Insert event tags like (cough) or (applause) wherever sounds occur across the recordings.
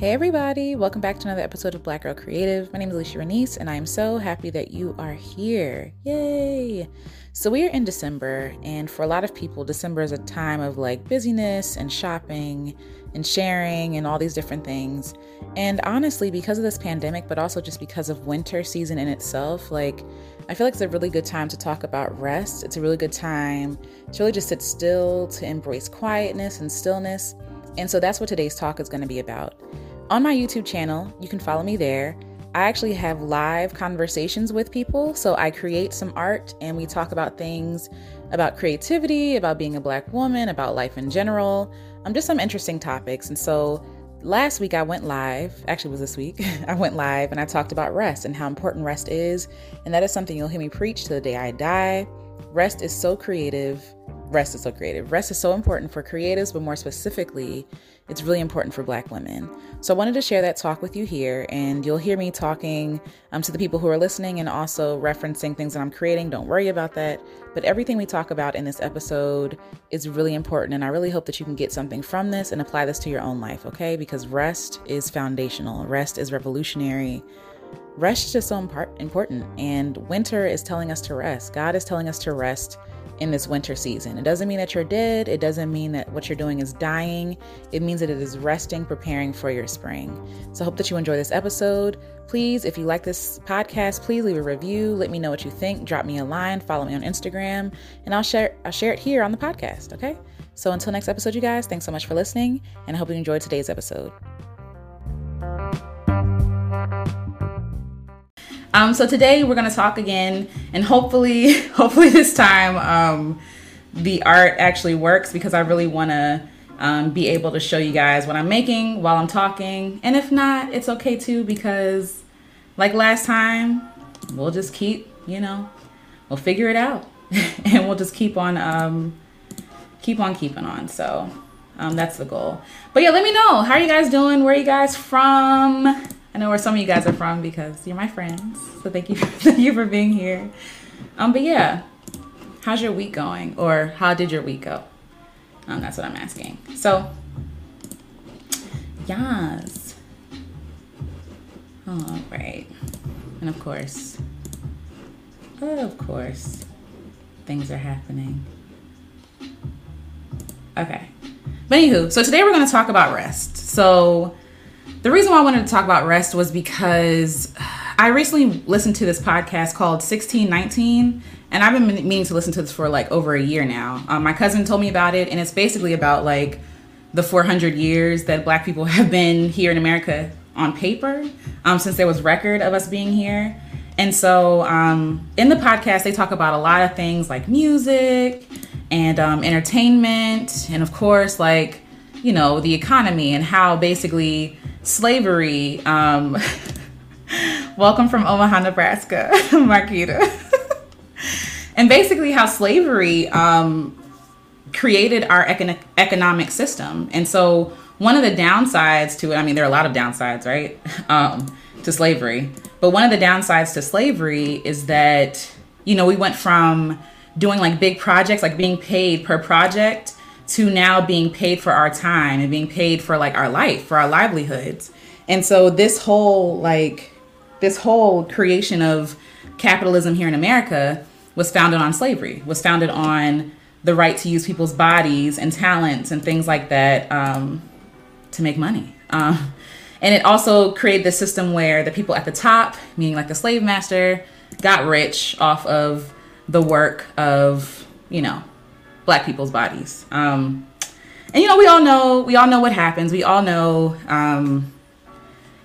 Hey everybody, welcome back to another episode of Black Girl Creative. My name is Alecia Renece and I am so happy that you are here. Yay! So we are in December, and for a lot of people, December is a time of like busyness and shopping and sharing and all these different things. And honestly, because of this pandemic, but also just because of winter season in itself, like I feel like it's a really good time to talk about rest. It's a really good time to really just sit still, to embrace quietness and stillness. And so that's what today's talk is going to be about. On my YouTube channel, you can follow me there. I actually have live conversations with people. So I create some art and we talk about things about creativity, about being a black woman, about life in general, um, just some interesting topics. And so last week I went live, actually, was this week. (laughs) I went live and I talked about rest and how important rest is. And that is something you'll hear me preach to the day I die. Rest is so creative. Rest is so creative. Rest is so important for creatives, but more specifically, it's really important for Black women. So I wanted to share that talk with you here, and you'll hear me talking um, to the people who are listening and also referencing things that I'm creating. Don't worry about that. But everything we talk about in this episode is really important, and I really hope that you can get something from this and apply this to your own life, okay? Because rest is foundational, rest is revolutionary. Rest is just so important, and winter is telling us to rest. God is telling us to rest in this winter season. It doesn't mean that you're dead. It doesn't mean that what you're doing is dying. It means that it is resting, preparing for your spring. So I hope that you enjoy this episode. Please, if you like this podcast, please leave a review. Let me know what you think. Drop me a line. Follow me on Instagram, and I'll share I'll share it here on the podcast. Okay. So until next episode, you guys, thanks so much for listening, and I hope you enjoyed today's episode. Um, so today we're gonna talk again, and hopefully, (laughs) hopefully this time um, the art actually works because I really want to um, be able to show you guys what I'm making while I'm talking. And if not, it's okay too because, like last time, we'll just keep, you know, we'll figure it out, (laughs) and we'll just keep on, um, keep on keeping on. So um, that's the goal. But yeah, let me know how are you guys doing. Where are you guys from? I know where some of you guys are from because you're my friends. So thank you, (laughs) thank you for being here. Um, but yeah, how's your week going, or how did your week go? Um, that's what I'm asking. So, yes. All right, and of course, of course, things are happening. Okay, but anywho, so today we're going to talk about rest. So the reason why I wanted to talk about rest was because I recently listened to this podcast called 1619, and I've been meaning to listen to this for like over a year now. Um, my cousin told me about it, and it's basically about like the 400 years that Black people (laughs) have been here in America on paper um, since there was record of us being here. And so um, in the podcast, they talk about a lot of things like music and um, entertainment, and of course, like, you know, the economy and how basically slavery. Um, (laughs) welcome from Omaha, Nebraska, (laughs) Marquita. (laughs) and basically, how slavery um, created our econ- economic system. And so, one of the downsides to it, I mean, there are a lot of downsides, right, um, to slavery. But one of the downsides to slavery is that, you know, we went from doing like big projects, like being paid per project, to now being paid for our time and being paid for like our life, for our livelihoods. And so this whole like this whole creation of capitalism here in America was founded on slavery, was founded on the right to use people's bodies and talents and things like that um, to make money. Um, and it also created the system where the people at the top, meaning like the slave master, got rich off of the work of, you know, black people's bodies. Um, and you know, we all know we all know what happens. We all know um,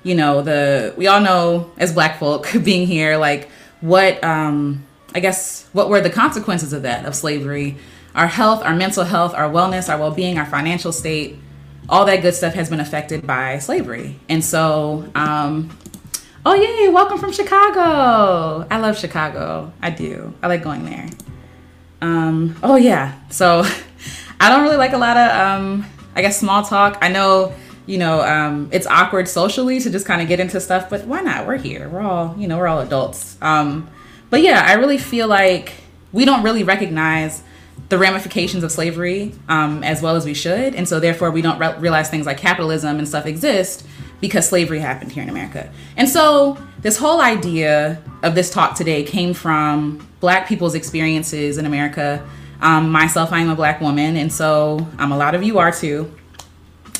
you know, the we all know as black folk (laughs) being here like what um I guess what were the consequences of that of slavery? Our health, our mental health, our wellness, our well-being, our financial state, all that good stuff has been affected by slavery. And so um Oh yay, welcome from Chicago. I love Chicago. I do. I like going there. Um, oh yeah. So (laughs) I don't really like a lot of um, I guess small talk. I know you know um, it's awkward socially to just kind of get into stuff, but why not? We're here. We're all you know we're all adults. Um, but yeah, I really feel like we don't really recognize the ramifications of slavery um, as well as we should, and so therefore we don't re- realize things like capitalism and stuff exist because slavery happened here in America. And so this whole idea of this talk today came from black people's experiences in America. Um, myself, I am a black woman, and so um, a lot of you are too.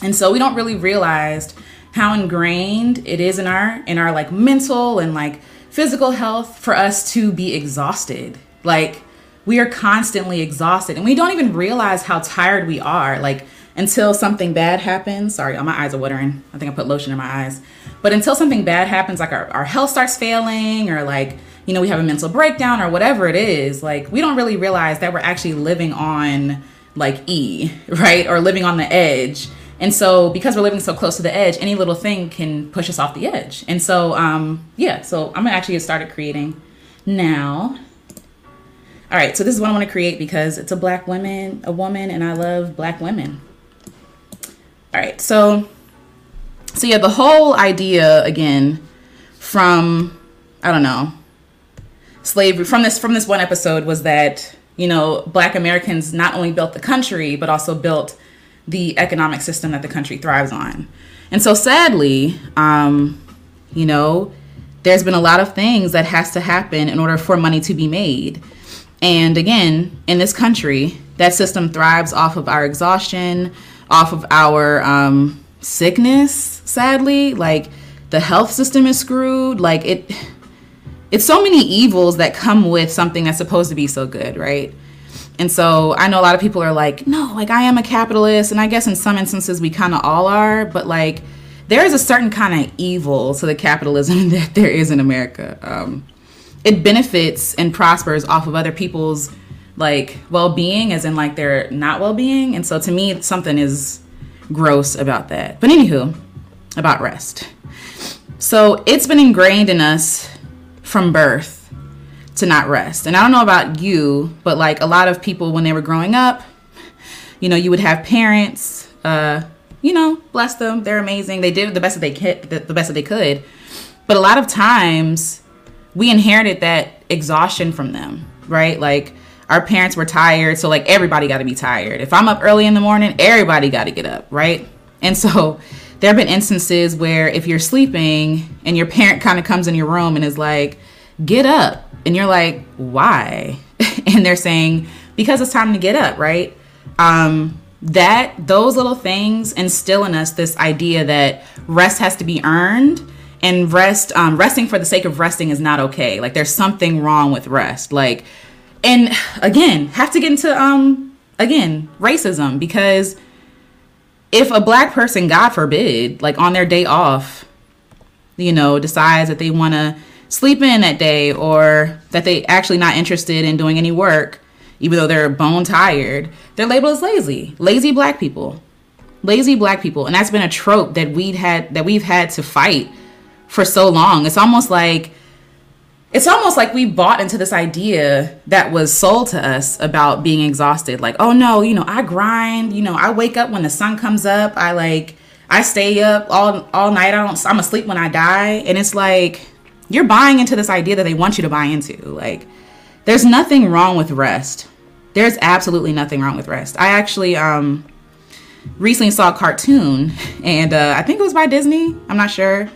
And so we don't really realize how ingrained it is in our in our like mental and like physical health for us to be exhausted. Like we are constantly exhausted and we don't even realize how tired we are. Like until something bad happens. Sorry, my eyes are watering. I think I put lotion in my eyes. But until something bad happens, like our, our health starts failing, or like, you know, we have a mental breakdown or whatever it is, like we don't really realize that we're actually living on like E, (laughs) right? Or living on the edge. And so because we're living so close to the edge, any little thing can push us off the edge. And so um yeah, so I'm gonna actually get started creating now. All right, so this is what I want to create because it's a black woman, a woman, and I love black women. All right, so so yeah, the whole idea again from I don't know slavery from this from this one episode was that you know Black Americans not only built the country but also built the economic system that the country thrives on, and so sadly, um, you know, there's been a lot of things that has to happen in order for money to be made. And again, in this country, that system thrives off of our exhaustion, off of our um, sickness, sadly. Like the health system is screwed. Like it, it's so many evils that come with something that's supposed to be so good, right? And so I know a lot of people are like, no, like I am a capitalist. And I guess in some instances we kind of all are, but like there is a certain kind of evil to the capitalism (laughs) that there is in America. Um, it benefits and prospers off of other people's like well-being as in like their not well-being. And so to me something is gross about that. But anywho about rest. So it's been ingrained in us from birth to not rest. And i don't know about you but like a lot of people when they were growing up you know you would have parents uh you know bless them they're amazing. They did the best that they could the best that they could. But a lot of times we inherited that exhaustion from them right? Like our parents were tired so like everybody got to be tired. If i'm up early in the morning everybody got to get up right? And so (laughs) there have been instances where if you're sleeping and your parent kind of comes in your room and is like get up and you're like why? (laughs) And they're saying because it's time to get up right? Um that those little things instill in us this idea that rest has to be earned and rest um, resting for the sake of resting is not okay. Like there's something wrong with rest. Like and again have to get into um again racism because if a black person god forbid like on their day off you know decides that they want to sleep in that day or that they actually not interested in doing any work even though they're bone tired they're labeled as lazy lazy black people lazy black people. And that's been a trope that we'd had that we've had to fight for so long. It's almost like it's almost like we bought into this idea that was sold to us about being exhausted. Like oh no you know i grind you know i wake up when the sun comes up. I like i stay up all all night. I don't i'm asleep when i die. And it's like you're buying into this idea that they want you to buy into. Like there's nothing wrong with rest. There's absolutely nothing wrong with rest. I actually um recently saw a cartoon and uh i think it was by disney. I'm not sure.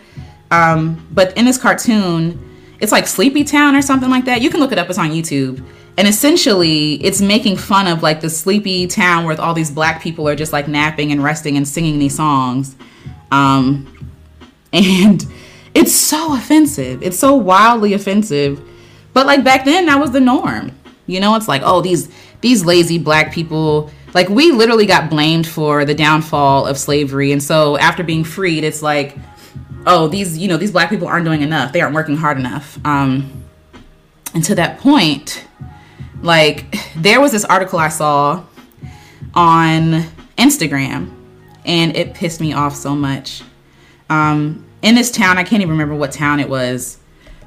Um but in this cartoon it's like Sleepy Town or something like that. You can look it up. It's on YouTube. And essentially, it's making fun of like the sleepy town where all these black people are just like napping and resting and singing these songs. Um, (laughs) and it's so offensive. It's so wildly offensive. But like back then, that was the norm. You know, it's like, oh, these these lazy black people. Like we literally got blamed for the downfall of slavery, and so after being freed, it's like oh these you know these black people aren't doing enough. They aren't working hard enough. Um and to that point like there was this article i saw on instagram and it pissed me off so much. Um in this town i can't even remember what town it was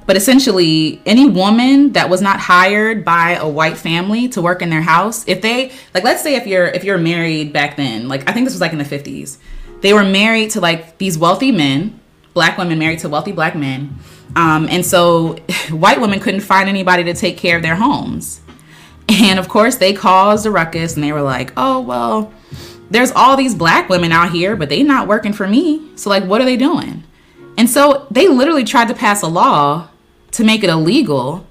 but essentially any woman that was not hired by a white family to work in their house if they like let's say if you're if you're married back then like i think this was like in the 50s they were married to like these wealthy men black women married to wealthy black men. Um, and so (laughs) white women couldn't find anybody to take care of their homes. And of course, they caused a ruckus and they were like, oh, well, there's all these black women out here, but they not working for me. So like what are they doing? And so they literally tried to pass a law to make it illegal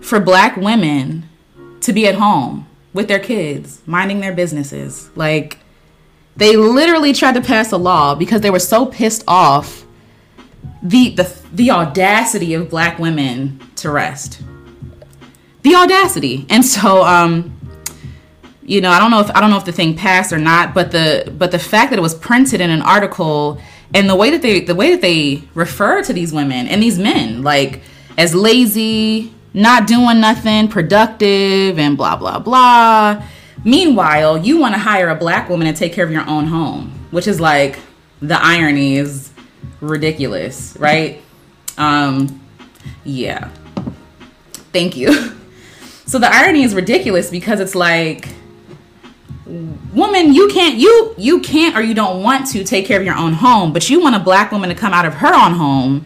for black women to be at home with their kids, minding their businesses. Like they literally tried to pass a law because they were so pissed off the the the audacity of black women to rest. The audacity. And so um you know, I don't know if I don't know if the thing passed or not, but the but the fact that it was printed in an article and the way that they the way that they refer to these women and these men like as lazy, not doing nothing productive and blah blah blah. Meanwhile, you want to hire a black woman to take care of your own home, which is like the irony is ridiculous, right? Um yeah. Thank you. (laughs) So the irony is ridiculous because it's like woman you can't you you can't or you don't want to take care of your own home but you want a black woman to come out of her own home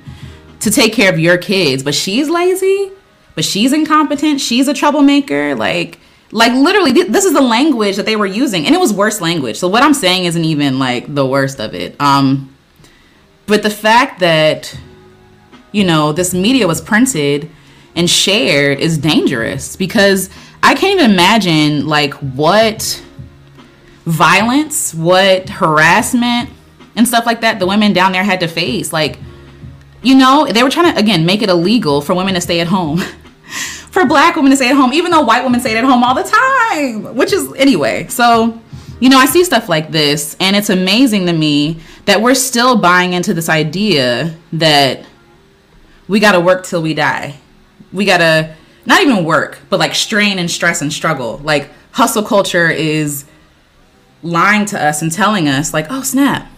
to take care of your kids but she's lazy but she's incompetent she's a troublemaker like like literally this is the language that they were using and it was worse language so what i'm saying isn't even like the worst of it um but the fact that you know this media was printed and shared is dangerous because i can't even imagine like what violence, what harassment and stuff like that the women down there had to face. Like, you know, they were trying to again make it illegal for women to stay at home. (laughs) for black women to stay at home, even though white women stayed at home all the time. Which is anyway. So, you know, I see stuff like this, and it's amazing to me that we're still buying into this idea that we gotta work till we die. We gotta not even work, but like strain and stress and struggle. Like hustle culture is lying to us and telling us like oh snap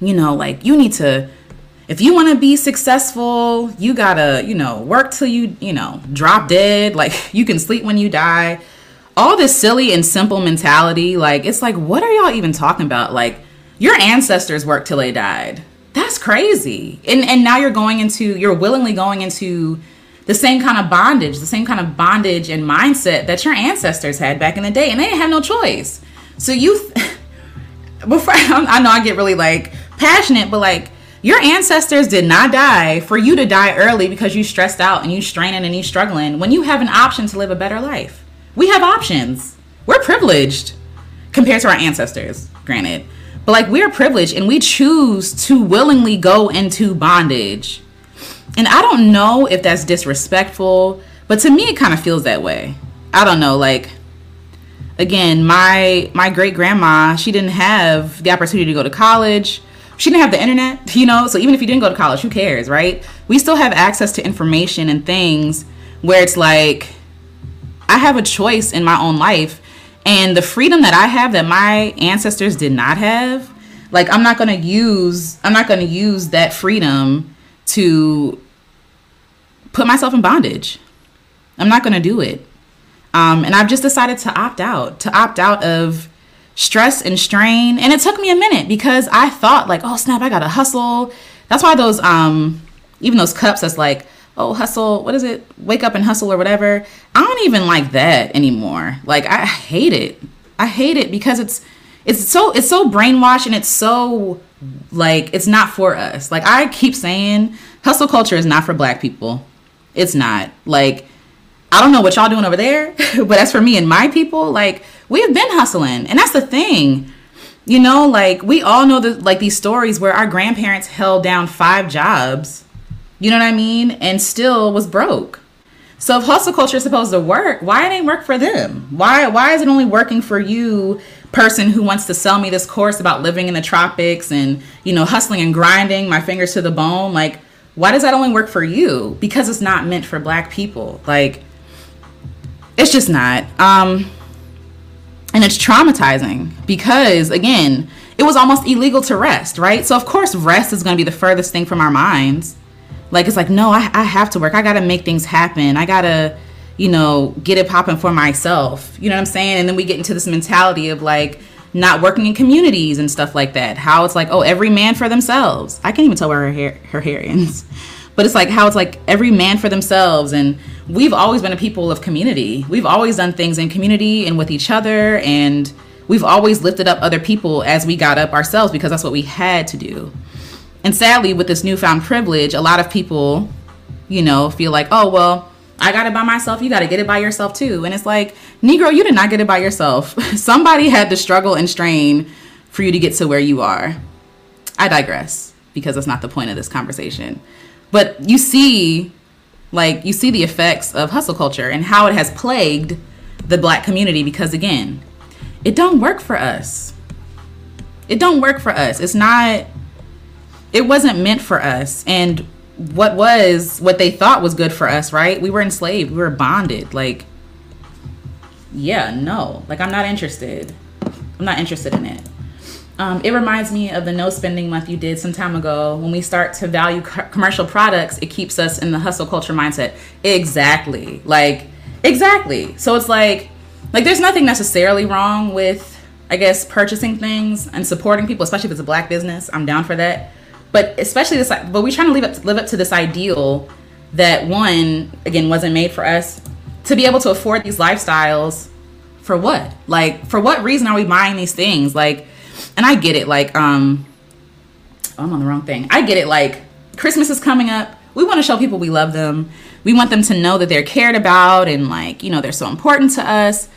you know like you need to if you want to be successful you gotta you know work till you you know drop dead (laughs) like you can sleep when you die all this silly and simple mentality like it's like what are y'all even talking about like your ancestors worked till they died that's crazy and and now you're going into you're willingly going into the same kind of bondage the same kind of bondage and mindset that your ancestors had back in the day and they didn't have no choice so you, (laughs) before (laughs) I know I get really like passionate, but like your ancestors did not die for you to die early because you stressed out and you straining and you struggling when you have an option to live a better life. We have options. We're privileged compared to our ancestors, granted. But like we're privileged and we choose to willingly go into bondage. And I don't know if that's disrespectful, but to me it kind of feels that way. I don't know, like again, my my great grandma, she didn't have the opportunity to go to college. She didn't have the internet, (laughs) you know. So even if you didn't go to college, who cares, right? We still have access to information and things where it's like I have a choice in my own life and the freedom that I have that my ancestors did not have, like I'm not going to use I'm not going to use that freedom to put myself in bondage. I'm not going to do it. Um, and I've just decided to opt out, to opt out of stress and strain. And it took me a minute because I thought like, oh snap, I gotta hustle. That's why those um even those cups that's like, oh hustle, what is it? Wake up and hustle or whatever. I don't even like that anymore. Like I hate it. I hate it because it's it's so it's so brainwashed and it's so like it's not for us. Like I keep saying hustle culture is not for black people. It's not. Like I don't know what y'all doing over there, (laughs) but as for me and my people, like we have been hustling, and that's the thing. You know, like we all know the like these stories where our grandparents held down five jobs. You know what I mean? And still was broke. So if hustle culture is supposed to work, why it ain't work for them? Why why is it only working for you, person who wants to sell me this course about living in the tropics and you know hustling and grinding my fingers to the bone? Like, why does that only work for you? Because it's not meant for black people. Like it's just not. Um, and it's traumatizing because, again, it was almost illegal to rest, right? So, of course, rest is going to be the furthest thing from our minds. Like, it's like, no, I, I have to work. I got to make things happen. I got to, you know, get it popping for myself. You know what I'm saying? And then we get into this mentality of like, not working in communities and stuff like that. How it's like, oh, every man for themselves. I can't even tell where her hair her hair ends. (laughs) But it's like how it's like every man for themselves and we've always been a people of community. We've always done things in community and with each other and we've always lifted up other people as we got up ourselves because that's what we had to do. And sadly, with this newfound privilege, a lot of people, you know, feel like, oh, well, I got it by myself. You got to get it by yourself too. And it's like, Negro, you did not get it by yourself. (laughs) Somebody had to struggle and strain for you to get to where you are. I digress because that's not the point of this conversation. But you see, like, you see the effects of hustle culture and how it has plagued the black community because, again, it don't work for us. It don't work for us. It's not it wasn't meant for us. And what was what they thought was good for us right? We were enslaved. We were bonded. Like yeah no. Like i'm not interested. I'm not interested in it. Um, it reminds me of the no spending month you did some time ago. When we start to value co- commercial products it keeps us in the hustle culture mindset. Exactly. Like exactly. So it's like like there's nothing necessarily wrong with i guess purchasing things and supporting people especially if it's a black business. I'm down for that but especially this but we're trying to live up live up to this ideal that one again wasn't made for us to be able to afford these lifestyles for what? Like for what reason are we buying these things? Like and i get it like um oh, i'm on the wrong thing. I get it like christmas is coming up. We want to show people we love them. We want them to know that they're cared about and like you know they're so important to us.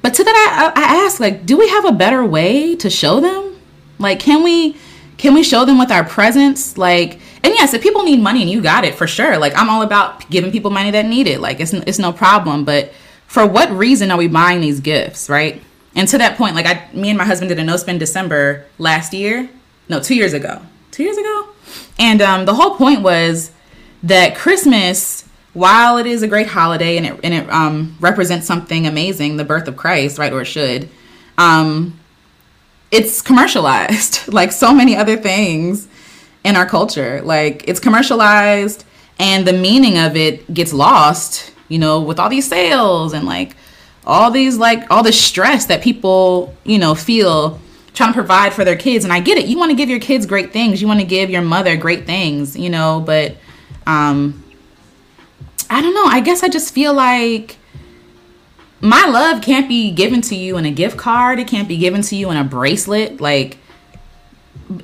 But to that i, I ask like do we have a better way to show them? Like can we can we show them with our presence? Like and yes if people need money and you got it for sure. Like i'm all about giving people money that need it. Like it's, it's no problem. But for what reason are we buying these gifts right? And to that point like i me and my husband did a no spend december last year. No two years ago. Two years ago? And um, the whole point was that christmas while it is a great holiday and it, and it um, represents something amazing the birth of christ right or it should um, it's commercialized (laughs) like so many other things in our culture. Like it's commercialized and the meaning of it gets lost, you know, with all these sales and like all these like all the stress that people, you know, feel trying to provide for their kids and I get it. You want to give your kids great things. You want to give your mother great things, you know, but um I don't know. I guess I just feel like my love can't be given to you in a gift card. It can't be given to you in a bracelet. Like,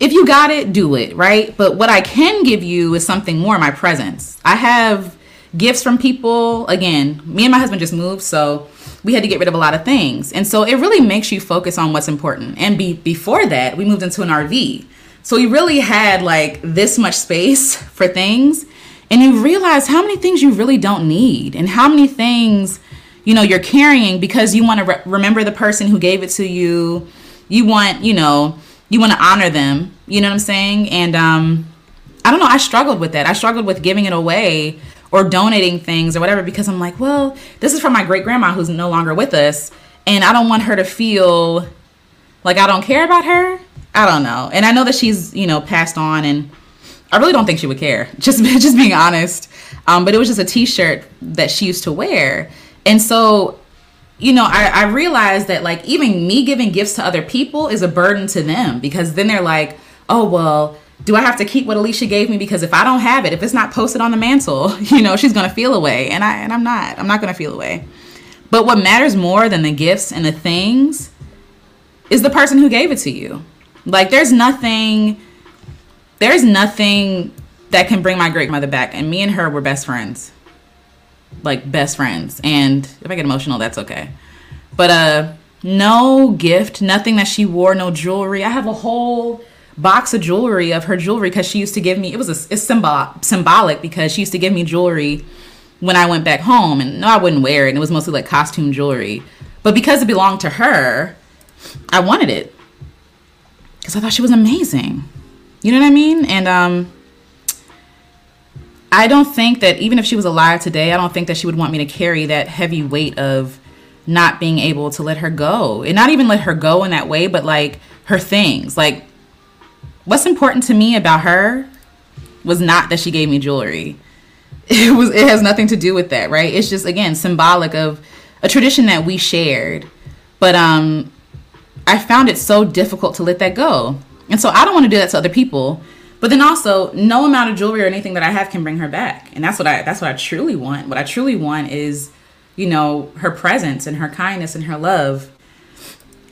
if you got it, do it, right? But what I can give you is something more my presence. I have gifts from people. Again, me and my husband just moved, so we had to get rid of a lot of things. And so it really makes you focus on what's important. And be, before that, we moved into an RV. So we really had like this much space (laughs) for things. And you realize how many things you really don't need and how many things you know you're carrying because you want to re- remember the person who gave it to you. You want you know you want to honor them. You know what i'm saying? And um i don't know i struggled with that. I struggled with giving it away or donating things or whatever because i'm like well this is from my great grandma who's no longer with us and i don't want her to feel like i don't care about her. I don't know. And i know that she's you know passed on and i really don't think she would care (laughs) just just being honest. Um, but it was just a t-shirt that she used to wear and so, you know, I, I realized that like even me giving gifts to other people is a burden to them because then they're like, oh, well, do I have to keep what Alecia gave me? Because if I don't have it, if it's not posted on the mantle, (laughs) you know, she's gonna feel away. And I and I'm not. I'm not gonna feel away. But what matters more than the gifts and the things is the person who gave it to you. Like there's nothing there's nothing that can bring my great mother back. And me and her were best friends like best friends. And if I get emotional, that's okay. But uh no gift, nothing that she wore, no jewelry. I have a whole box of jewelry of her jewelry because she used to give me it was a, it's symbol, symbolic because she used to give me jewelry when I went back home and no I wouldn't wear it and it was mostly like costume jewelry but because it belonged to her I wanted it because I thought she was amazing you know what I mean and um I don't think that even if she was alive today, I don't think that she would want me to carry that heavy weight of not being able to let her go. And not even let her go in that way, but like her things. Like what's important to me about her was not that she gave me jewelry. (laughs) It was it has nothing to do with that, right? It's just again symbolic of a tradition that we shared. But um I found it so difficult to let that go. And so I don't want to do that to other people but then also, no amount of jewelry or anything that I have can bring her back. And that's what I that's what I truly want. What I truly want is, you know, her presence and her kindness and her love.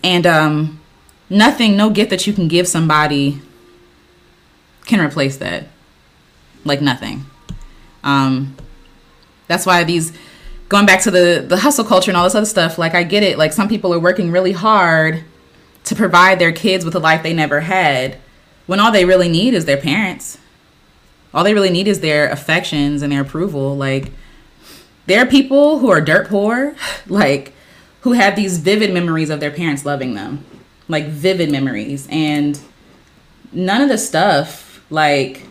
And um, nothing, no gift that you can give somebody can replace that. Like nothing. Um, that's why these going back to the the hustle culture and all this other stuff. Like I get it. Like some people are working really hard to provide their kids with a life they never had, when all they really need is their parents. All they really need is their affections and their approval. Like there are people who are dirt poor, (laughs) like who have these vivid memories of their parents loving them, like vivid memories, and none of the stuff like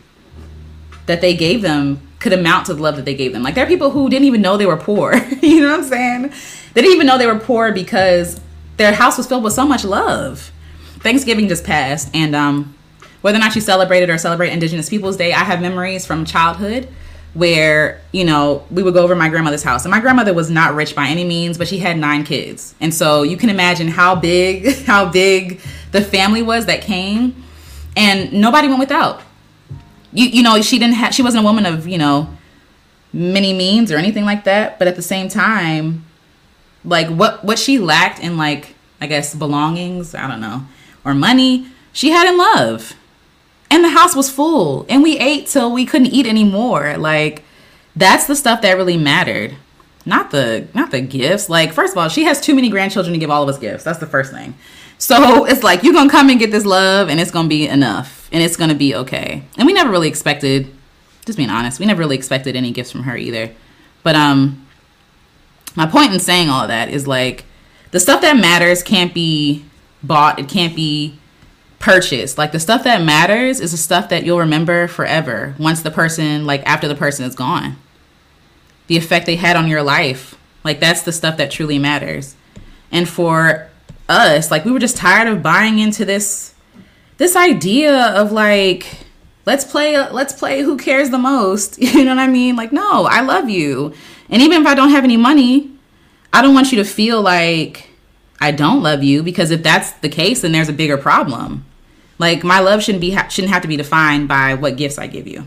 that they gave them could amount to the love that they gave them. Like there are people who didn't even know they were poor. (laughs) you know what I'm saying? They didn't even know they were poor because their house was filled with so much love. Thanksgiving just passed, and um, whether or not you celebrate it or celebrate Indigenous Peoples Day, I have memories from childhood where you know we would go over my grandmother's house. And my grandmother was not rich by any means but she had nine kids. And so you can imagine how big (laughs) how big the family was that came. And nobody went without. You you know she didn't have she wasn't a woman of you know many means or anything like that. But at the same time like what what she lacked in like i guess belongings i don't know or money she had in love and the house was full and we ate till we couldn't eat anymore. Like that's the stuff that really mattered. Not the not the gifts. Like first of all she has too many grandchildren to give all of us gifts. That's the first thing. So it's like you're gonna come and get this love and it's gonna be enough and it's gonna be okay. And we never really expected just being honest we never really expected any gifts from her either. But um my point in saying all of that is like the stuff that matters can't be bought it can't be purchased like the stuff that matters is the stuff that you'll remember forever once the person like after the person is gone. The effect they had on your life. Like that's the stuff that truly matters. And for us like we were just tired of buying into this this idea of like let's play let's play who cares the most. (laughs) You know what i mean? Like no i love you. And even if I don't have any money, I don't want you to feel like I don't love you because if that's the case, then there's a bigger problem. Like my love shouldn't be shouldn't have to be defined by what gifts I give you.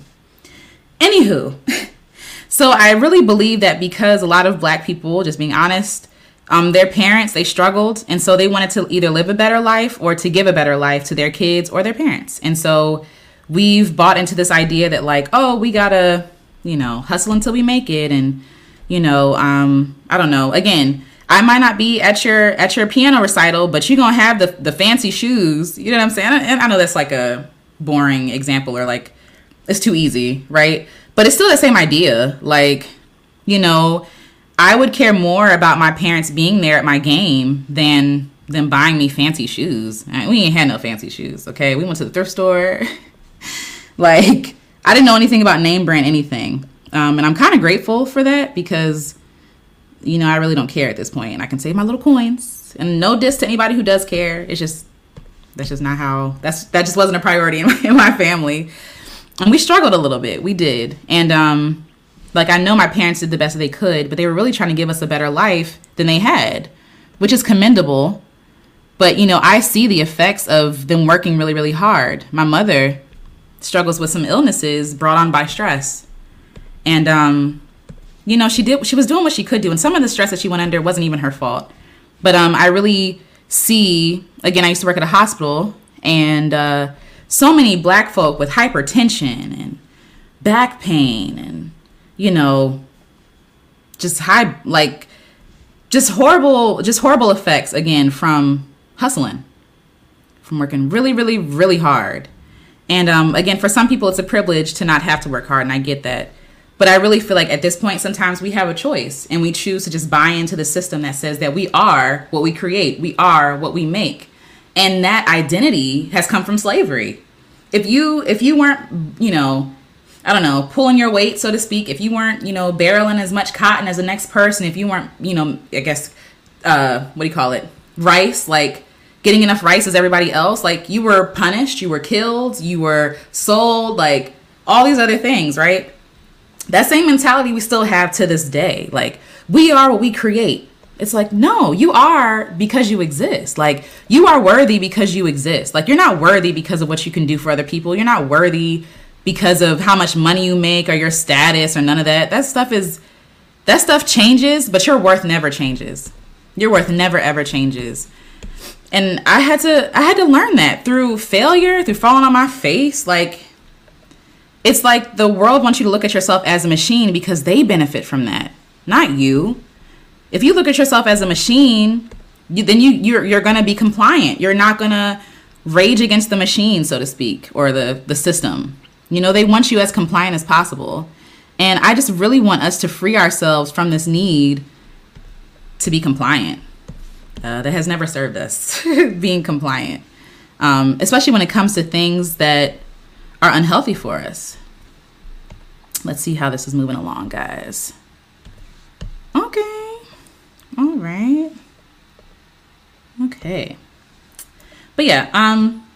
Anywho, (laughs) so I really believe that because a lot of black people, just being honest, um, their parents they struggled, and so they wanted to either live a better life or to give a better life to their kids or their parents, and so we've bought into this idea that like, oh, we gotta, you know, hustle until we make it, and you know, um, I don't know. Again, I might not be at your at your piano recital, but you're gonna have the the fancy shoes. You know what I'm saying? And I know that's like a boring example or like it's too easy, right? But it's still the same idea. Like, you know, I would care more about my parents being there at my game than than buying me fancy shoes. We ain't had no fancy shoes, okay? We went to the thrift store. (laughs) like, I didn't know anything about name brand anything. Um, and I'm kind of grateful for that because, you know, I really don't care at this point, and I can save my little coins. And no diss to anybody who does care. It's just that's just not how that's that just wasn't a priority in my, in my family. And we struggled a little bit. We did, and um, like I know my parents did the best they could, but they were really trying to give us a better life than they had, which is commendable. But you know, I see the effects of them working really, really hard. My mother struggles with some illnesses brought on by stress and um, you know, she did she was doing what she could do, and some of the stress that she went under wasn't even her fault. But um, I really see again. I used to work at a hospital, and uh, so many black folk with hypertension and back pain, and you know, just high like just horrible, just horrible effects again from hustling, from working really, really, really hard. And um, again, for some people, it's a privilege to not have to work hard, and I get that. But I really feel like at this point, sometimes we have a choice and we choose to just buy into the system that says that we are what we create, we are what we make. And that identity has come from slavery. If you if you weren't, you know, I don't know, pulling your weight, so to speak, if you weren't, you know, barreling as much cotton as the next person, if you weren't, you know, I guess, uh, what do you call it? Rice, like getting enough rice as everybody else, like you were punished, you were killed, you were sold, like all these other things, right? That same mentality we still have to this day. Like, we are what we create. It's like, no, you are because you exist. Like, you are worthy because you exist. Like, you're not worthy because of what you can do for other people. You're not worthy because of how much money you make or your status or none of that. That stuff is, that stuff changes, but your worth never changes. Your worth never ever changes. and I had to I had to learn that through failure, through falling on my face. Like it's like the world wants you to look at yourself as a machine because they benefit from that, not you. If you look at yourself as a machine, you, then you you're you're gonna be compliant. You're not gonna rage against the machine, so to speak, or the the system. You know, they want you as compliant as possible. And I just really want us to free ourselves from this need to be compliant. Uh, that has never served us, (laughs) being compliant, um, especially when it comes to things that are unhealthy for us. Let's see how this is moving along, guys. Okay. All right. Okay. But yeah, um,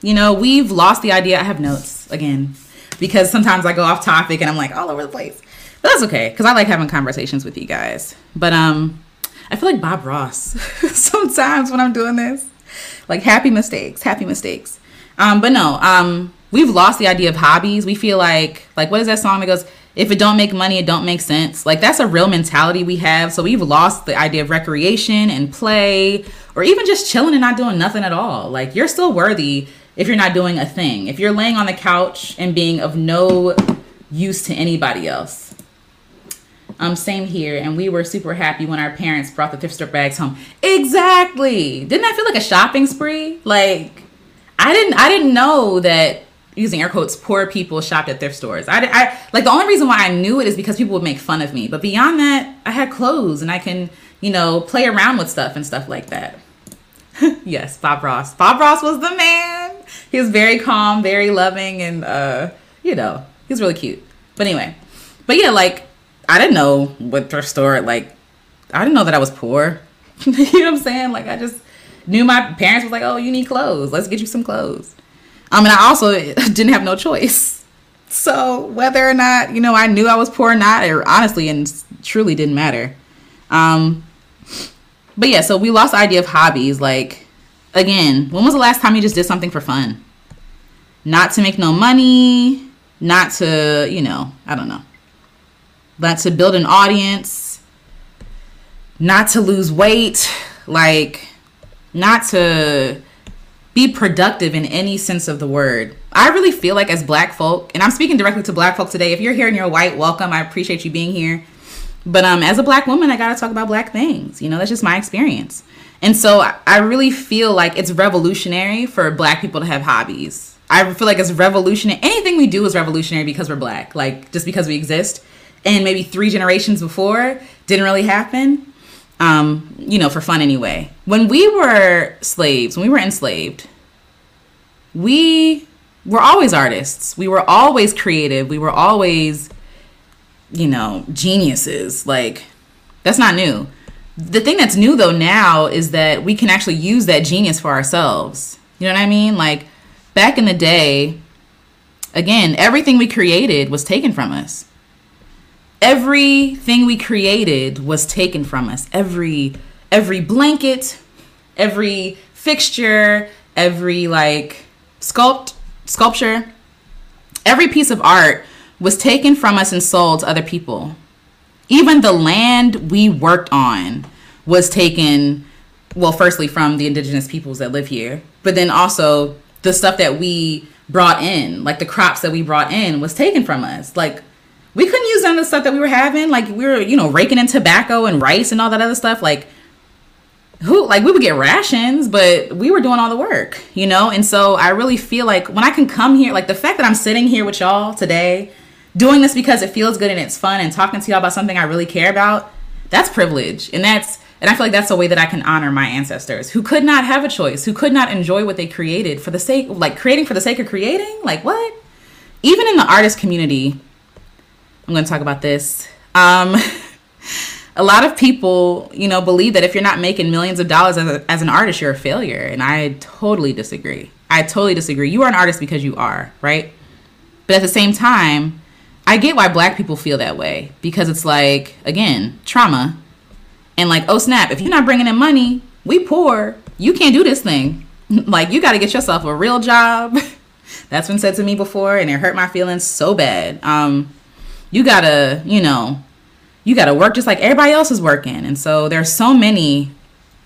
you know, we've lost the idea. I have notes again because sometimes I go off topic and I'm like all over the place. But that's okay because I like having conversations with you guys. But um, I feel like Bob Ross (laughs) sometimes when I'm doing this, like happy mistakes, happy mistakes. Um, but no, um, we've lost the idea of hobbies. We feel like like what is that song that goes? If it don't make money, it don't make sense. Like that's a real mentality we have. So we've lost the idea of recreation and play, or even just chilling and not doing nothing at all. Like you're still worthy if you're not doing a thing. If you're laying on the couch and being of no use to anybody else. Um, same here, and we were super happy when our parents brought the thrift store bags home. Exactly. Didn't that feel like a shopping spree? Like, I didn't, I didn't know that using air quotes poor people shopped at thrift stores. I, I like the only reason why I knew it is because people would make fun of me. But beyond that, I had clothes and I can, you know, play around with stuff and stuff like that. (laughs) yes, Bob Ross. Bob Ross was the man. He was very calm, very loving, and uh, you know, he's really cute. But anyway, but yeah, like I didn't know what thrift store like. I didn't know that I was poor. (laughs) you know what I'm saying? Like I just knew my parents was like, "Oh, you need clothes. Let's get you some clothes." I mean, I also (laughs) didn't have no choice. So whether or not you know I knew I was poor or not, it honestly and truly didn't matter. Um, but yeah, so we lost the idea of hobbies. Like, again, when was the last time you just did something for fun? Not to make no money, not to, you know, I don't know, but to build an audience, not to lose weight, like, not to be productive in any sense of the word. I really feel like as black folk, and I'm speaking directly to black folk today. If you're here and you're white, welcome. I appreciate you being here. But um, as a black woman, I gotta talk about black things. You know, that's just my experience. And so I really feel like it's revolutionary for black people to have hobbies. I feel like it's revolutionary. Anything we do is revolutionary because we're black, like just because we exist. And maybe three generations before didn't really happen, um, you know, for fun anyway. When we were slaves, when we were enslaved, we were always artists. We were always creative. We were always you know, geniuses. Like, that's not new. The thing that's new though now is that we can actually use that genius for ourselves. You know what I mean? Like, back in the day, again, everything we created was taken from us. Everything we created was taken from us. Every every blanket, every fixture, every like sculpt sculpture, every piece of art was taken from us and sold to other people. Even the land we worked on was taken, well, firstly from the indigenous peoples that live here, but then also the stuff that we brought in, like the crops that we brought in, was taken from us. Like, we couldn't use none of the stuff that we were having. Like, we were, you know, raking in tobacco and rice and all that other stuff. Like, who like we would get rations but we were doing all the work you know and so i really feel like when i can come here like the fact that i'm sitting here with y'all today doing this because it feels good and it's fun and talking to y'all about something I really care about, that's privilege. And that's and I feel like that's a way that I can honor my ancestors who could not have a choice, who could not enjoy what they created for the sake like creating for the sake of creating. Like what? Even in the artist community, I'm going to talk about this. Um (laughs) a lot of people, you know, believe that if you're not making millions of dollars as, a, as an artist, you're a failure. And I totally disagree. I totally disagree. You are an artist because you are, right? But at the same time, I get why black people feel that way because it's like, again, trauma. And like, oh snap, if you're not bringing in money, we poor. You can't do this thing. (laughs) like, you got to get yourself a real job. (laughs) That's been said to me before, and it hurt my feelings so bad. Um, you gotta, you know, you gotta work just like everybody else is working. And so there's so many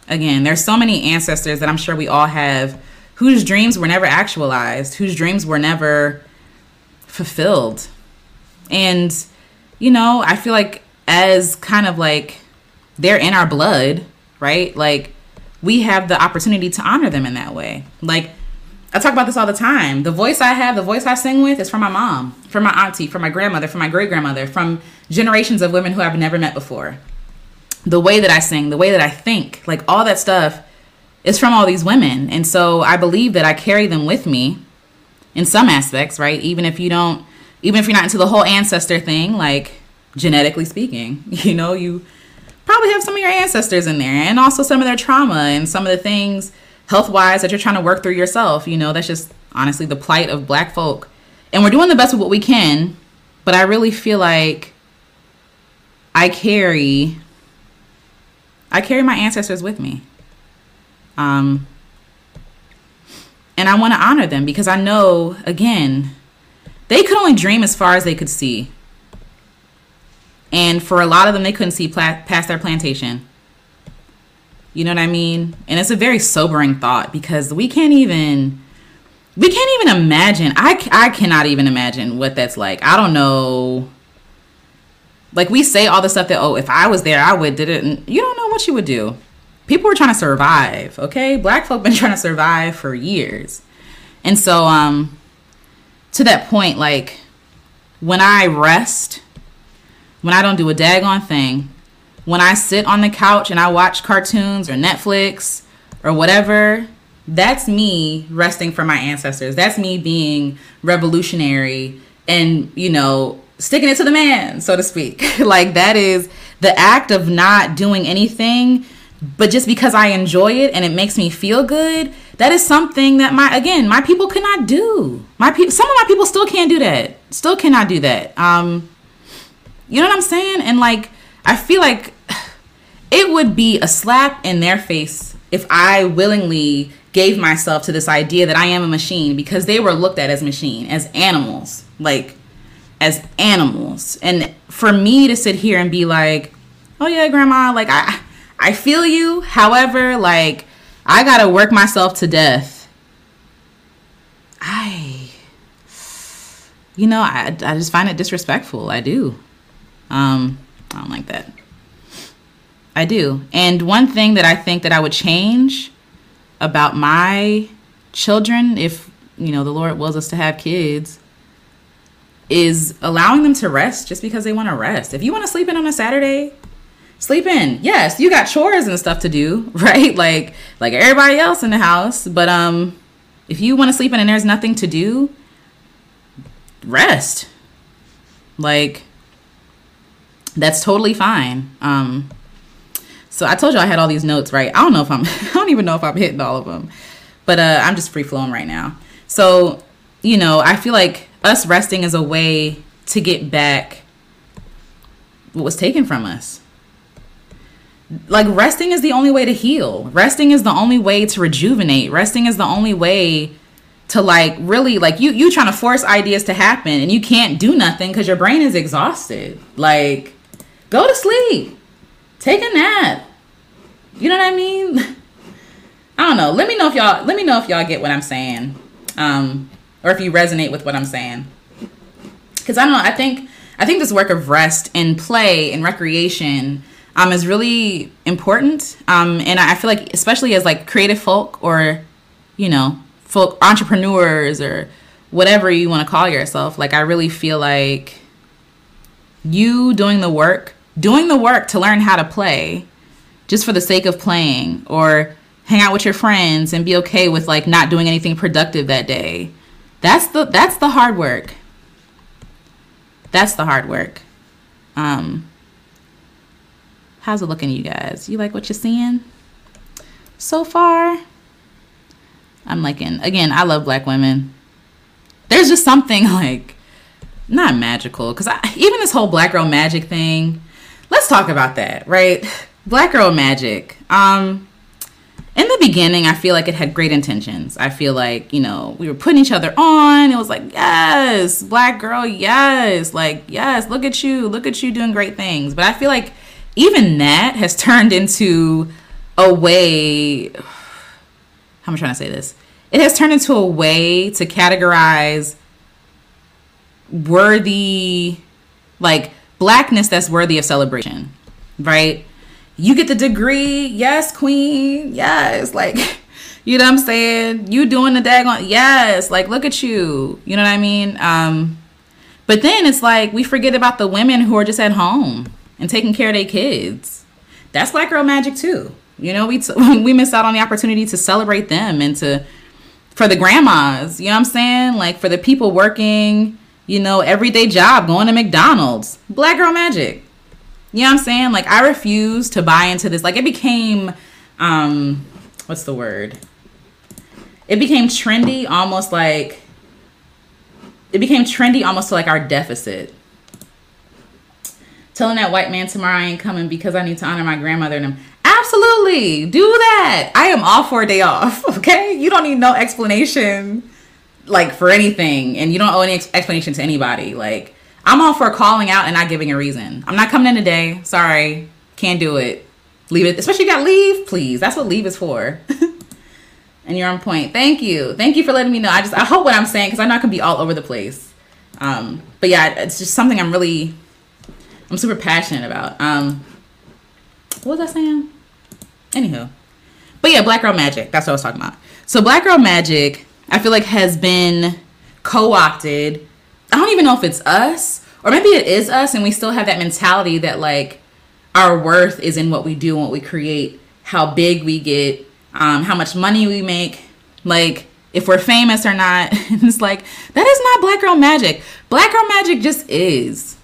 again, there's so many ancestors that I'm sure we all have whose dreams were never actualized, whose dreams were never fulfilled. And, you know, I feel like as kind of like they're in our blood, right? Like we have the opportunity to honor them in that way. Like I talk about this all the time. The voice I have, the voice I sing with is from my mom, from my auntie, from my grandmother, from my great grandmother, from generations of women who I've never met before. The way that I sing, the way that I think, like all that stuff is from all these women. And so I believe that I carry them with me in some aspects, right? Even if you don't, even if you're not into the whole ancestor thing, like genetically speaking, (laughs) you know, you probably have some of your ancestors in there and also some of their trauma and some of the things health wise that you're trying to work through yourself. You know, that's just honestly the plight of black folk. And we're doing the best with what we can, but I really feel like I carry I carry my ancestors with me. Um, and I want to honor them because I know, again, they could only dream as far as they could see. And for a lot of them, they couldn't see pla- past their plantation. You know what I mean? And it's a very sobering thought because we can't even we can't even imagine. I I cannot even imagine what that's like. I don't know. Like we say all the stuff that oh, if I was there, I would did it. And you don't know what you would do people were trying to survive okay black folk been (laughs) trying to survive for years and so um to that point like when i rest when i don't do a daggone thing when i sit on the couch and i watch cartoons or netflix or whatever that's me resting for my ancestors that's me being revolutionary and you know sticking it to the man so to speak (laughs) like that is the act of not doing anything but just because I enjoy it and it makes me feel good, that is something that my again my people cannot do. My people, some of my people still can't do that. Still cannot do that. Um, you know what I'm saying? And like, I feel like it would be a slap in their face if I willingly gave myself to this idea that I am a machine because they were looked at as machine, as animals, like as animals. And for me to sit here and be like, "Oh yeah, grandma," like I I feel you. However, like I gotta work myself to death. I, you know, I I just find it disrespectful. I do. Um, I don't like that. I do. And one thing that I think that I would change about my children, if you know the Lord wills us to have kids, is allowing them to rest just because they want to rest. If you want to sleep in on a Saturday, sleep in. Yes, you got chores and stuff to do, (laughs) right? Like like everybody else in the house. But um if you want to sleep in and there's nothing to do, rest. Like that's totally fine. Um so I told you I had all these notes, right? I don't know if I'm (laughs) I don't even know if I'm hitting all of them. But uh I'm just free flowing right now. So, you know, I feel like us resting is a way to get back what was taken from us like resting is the only way to heal. Resting is the only way to rejuvenate. Resting is the only way to like really like you you trying to force ideas to happen and you can't do nothing because your brain is exhausted. Like go to sleep. Take a nap. You know what I mean? (laughs) I don't know. Let me know if y'all let me know if y'all get what I'm saying. Um or if you resonate with what I'm saying. Cuz I don't know, I think I think this work of rest and play and recreation um, is really important. Um, and I feel like, especially as like creative folk or, you know, folk entrepreneurs or whatever you want to call yourself, like I really feel like you doing the work, doing the work to learn how to play just for the sake of playing or hang out with your friends and be okay with like not doing anything productive that day. That's the that's the hard work. That's the hard work. Um, How's it looking, you guys? You like what you're seeing so far? I'm liking. Again, I love black women. There's just something (laughs) like not magical because even this whole black girl magic thing. Let's talk about that, right? Black girl magic. Um, in the beginning, I feel like it had great intentions. I feel like, you know, we were putting each other on. It was like, yes, black girl, yes. Like, yes, look at you. Look at you doing great things. But I feel like even that has (laughs) turned into a way how am I trying to say this? It has turned into a way to categorize worthy like blackness that's worthy of celebration, right? You get the degree, yes, queen, yes, like (laughs) you know what I'm saying? You doing the daggone yes, like look at you. You know what I mean? Um but then it's like we forget about the women who are just at home and taking care of their kids. That's black girl magic too. You know, we t- (laughs) we miss out on the opportunity to celebrate them and to for the grandmas, you know what I'm saying? Like for the people working, you know, everyday job, going to McDonald's. Black girl magic. You know what I'm saying? Like I refuse to buy into this. Like it became um what's the word? It became trendy almost like it became trendy almost to like our deficit. Telling that white man tomorrow I ain't coming because I need to honor my grandmother and them. Absolutely. Do that. I am all for a day off. (laughs) Okay. You don't need no explanation like for anything. And you don't owe any ex- explanation to anybody. Like, I'm all for calling out and not giving a reason. I'm not coming in today. Sorry. Can't do it. Leave it. Especially you got leave, please. That's what leave is for. (laughs) and you're on point. Thank you. Thank you for letting me know. I just I hope what I'm saying because I know I can be all over the place. Um, but yeah, it's just something I'm really I'm super passionate about. Um, what was I saying? Anywho. But yeah, Black Girl Magic. That's what I was talking about. So Black Girl Magic, I feel like has been co-opted. I don't even know if it's us or maybe it is us and we still have that mentality that like our worth is in what we do what we create, how big we get, um, how much money we make, like if we're famous or not. (laughs) it's like that is not Black Girl Magic. Black Girl Magic just is.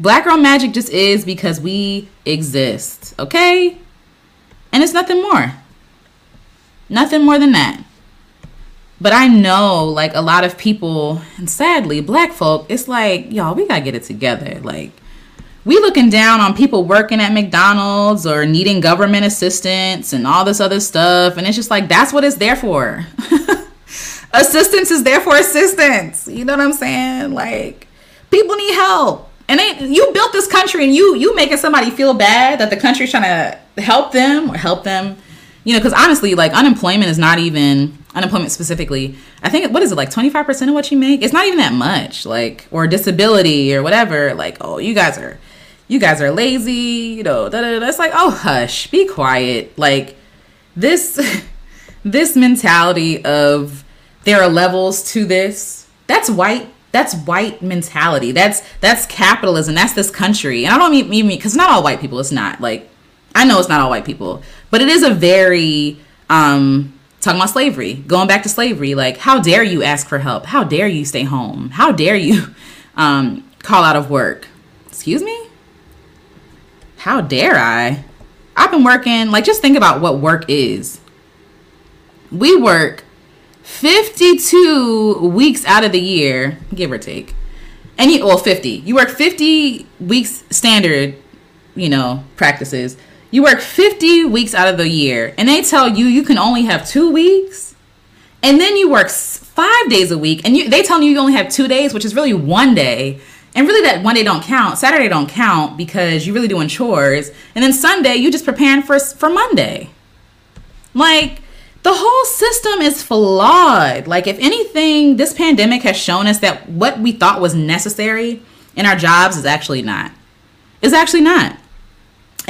Black Girl Magic just is because we exist, okay? And it's nothing more. Nothing more than that. But I know, like, a lot of people, and sadly, black folk, it's like, y'all, we gotta get it together. Like, we looking down on people working at McDonald's or needing government assistance and all this other stuff. And it's just like, that's what it's there for. (laughs) assistance is there for assistance. You know what I'm saying? Like, people need help. And they, you built this country and you you making somebody feel bad that the country's trying to help them or help them you know because honestly like unemployment is not even unemployment specifically i think what is it like 25% of what you make? It's not even that much like or disability or whatever like oh you guys are you guys are lazy you know da, da, da. it's like oh hush be quiet. Like this (laughs) this mentality of there are levels to this that's white that's white mentality. That's that's capitalism. That's this country. And i don't mean mean because not all white people it's not like I know it's not all white people, but it is a very um talking about slavery, going back to slavery, like how dare you ask for help? How dare you stay home? How dare you (laughs) um call out of work? Excuse me? How dare I? I've been working, like just think about what work is. We work 52 weeks out of the year, give or take. And you well 50. You work 50 weeks standard, you know, practices you work 50 weeks out of the year and they tell you you can only have two weeks. And then you work five days a week and you, they tell you you only have two days, which is really one day. And really that one day don't count. Saturday don't count because you're really doing chores. And then Sunday you just preparing for, for Monday. Like the whole system is flawed. Like if anything, this pandemic has shown us that what we thought was necessary in our jobs is actually not. It's actually not.